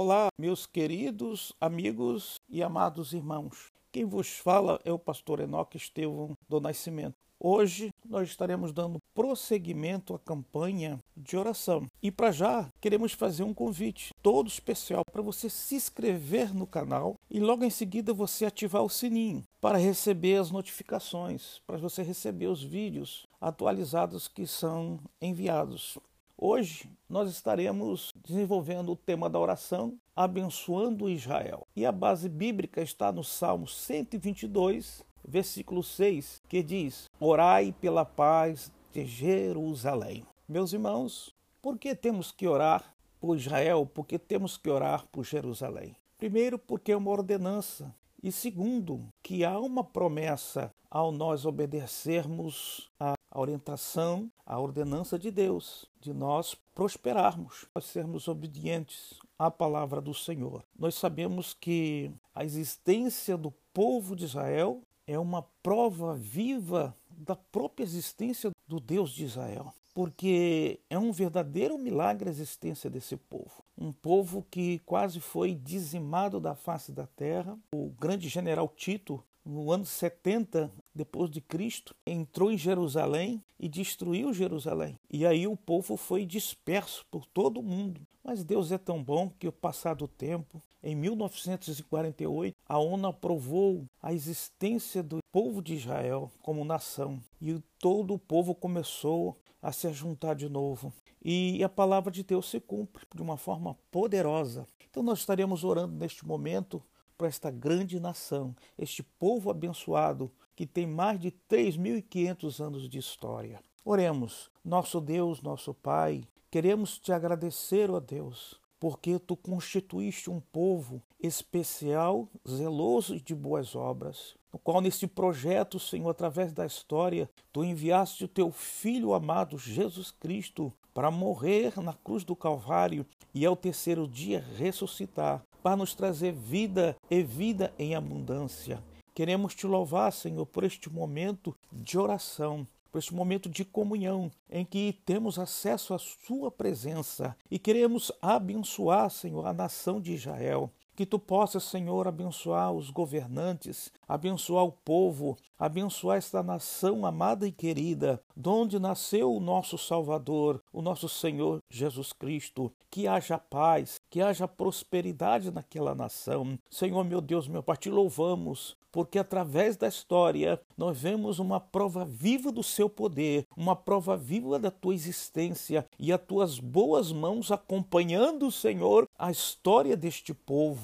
Olá, meus queridos amigos e amados irmãos. Quem vos fala é o pastor Enoque Estevão do Nascimento. Hoje nós estaremos dando prosseguimento à campanha de oração. E para já queremos fazer um convite todo especial para você se inscrever no canal e logo em seguida você ativar o sininho para receber as notificações, para você receber os vídeos atualizados que são enviados. Hoje nós estaremos desenvolvendo o tema da oração, abençoando Israel. E a base bíblica está no Salmo 122, versículo 6, que diz: Orai pela paz de Jerusalém. Meus irmãos, por que temos que orar por Israel? Por que temos que orar por Jerusalém? Primeiro, porque é uma ordenança. E segundo, que há uma promessa ao nós obedecermos a a orientação, a ordenança de Deus, de nós prosperarmos, nós sermos obedientes à palavra do Senhor. Nós sabemos que a existência do povo de Israel é uma prova viva da própria existência do Deus de Israel. Porque é um verdadeiro milagre a existência desse povo. Um povo que quase foi dizimado da face da terra. O grande general Tito no ano 70 depois de Cristo, entrou em Jerusalém e destruiu Jerusalém. E aí o povo foi disperso por todo o mundo. Mas Deus é tão bom que, o passado tempo, em 1948, a ONU aprovou a existência do povo de Israel como nação. E todo o povo começou a se juntar de novo. E a palavra de Deus se cumpre de uma forma poderosa. Então nós estaremos orando neste momento para esta grande nação, este povo abençoado que tem mais de 3.500 anos de história. Oremos, nosso Deus, nosso Pai, queremos te agradecer, ó Deus, porque tu constituíste um povo especial, zeloso de boas obras, no qual neste projeto, Senhor, através da história, tu enviaste o teu filho amado Jesus Cristo para morrer na cruz do Calvário e ao terceiro dia ressuscitar para nos trazer vida e vida em abundância. Queremos te louvar, Senhor, por este momento de oração, por este momento de comunhão em que temos acesso à Sua presença e queremos abençoar, Senhor, a nação de Israel. Que tu possas, Senhor, abençoar os governantes, abençoar o povo, abençoar esta nação amada e querida, donde nasceu o nosso Salvador, o nosso Senhor Jesus Cristo. Que haja paz, que haja prosperidade naquela nação. Senhor, meu Deus, meu Pai, te louvamos porque através da história nós vemos uma prova viva do seu poder, uma prova viva da tua existência e as tuas boas mãos acompanhando, Senhor, a história deste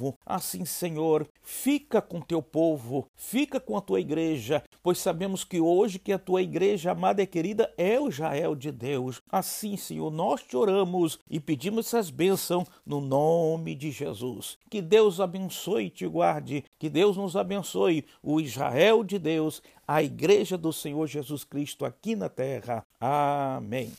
povo. Assim, Senhor, fica com teu povo, fica com a tua igreja, pois sabemos que hoje que a tua igreja amada e querida é o Israel de Deus. Assim, Senhor, nós te oramos e pedimos essas bênçãos no nome de Jesus. Que Deus abençoe e te guarde, que Deus nos abençoe, o Israel de Deus, a igreja do Senhor Jesus Cristo aqui na terra. Amém.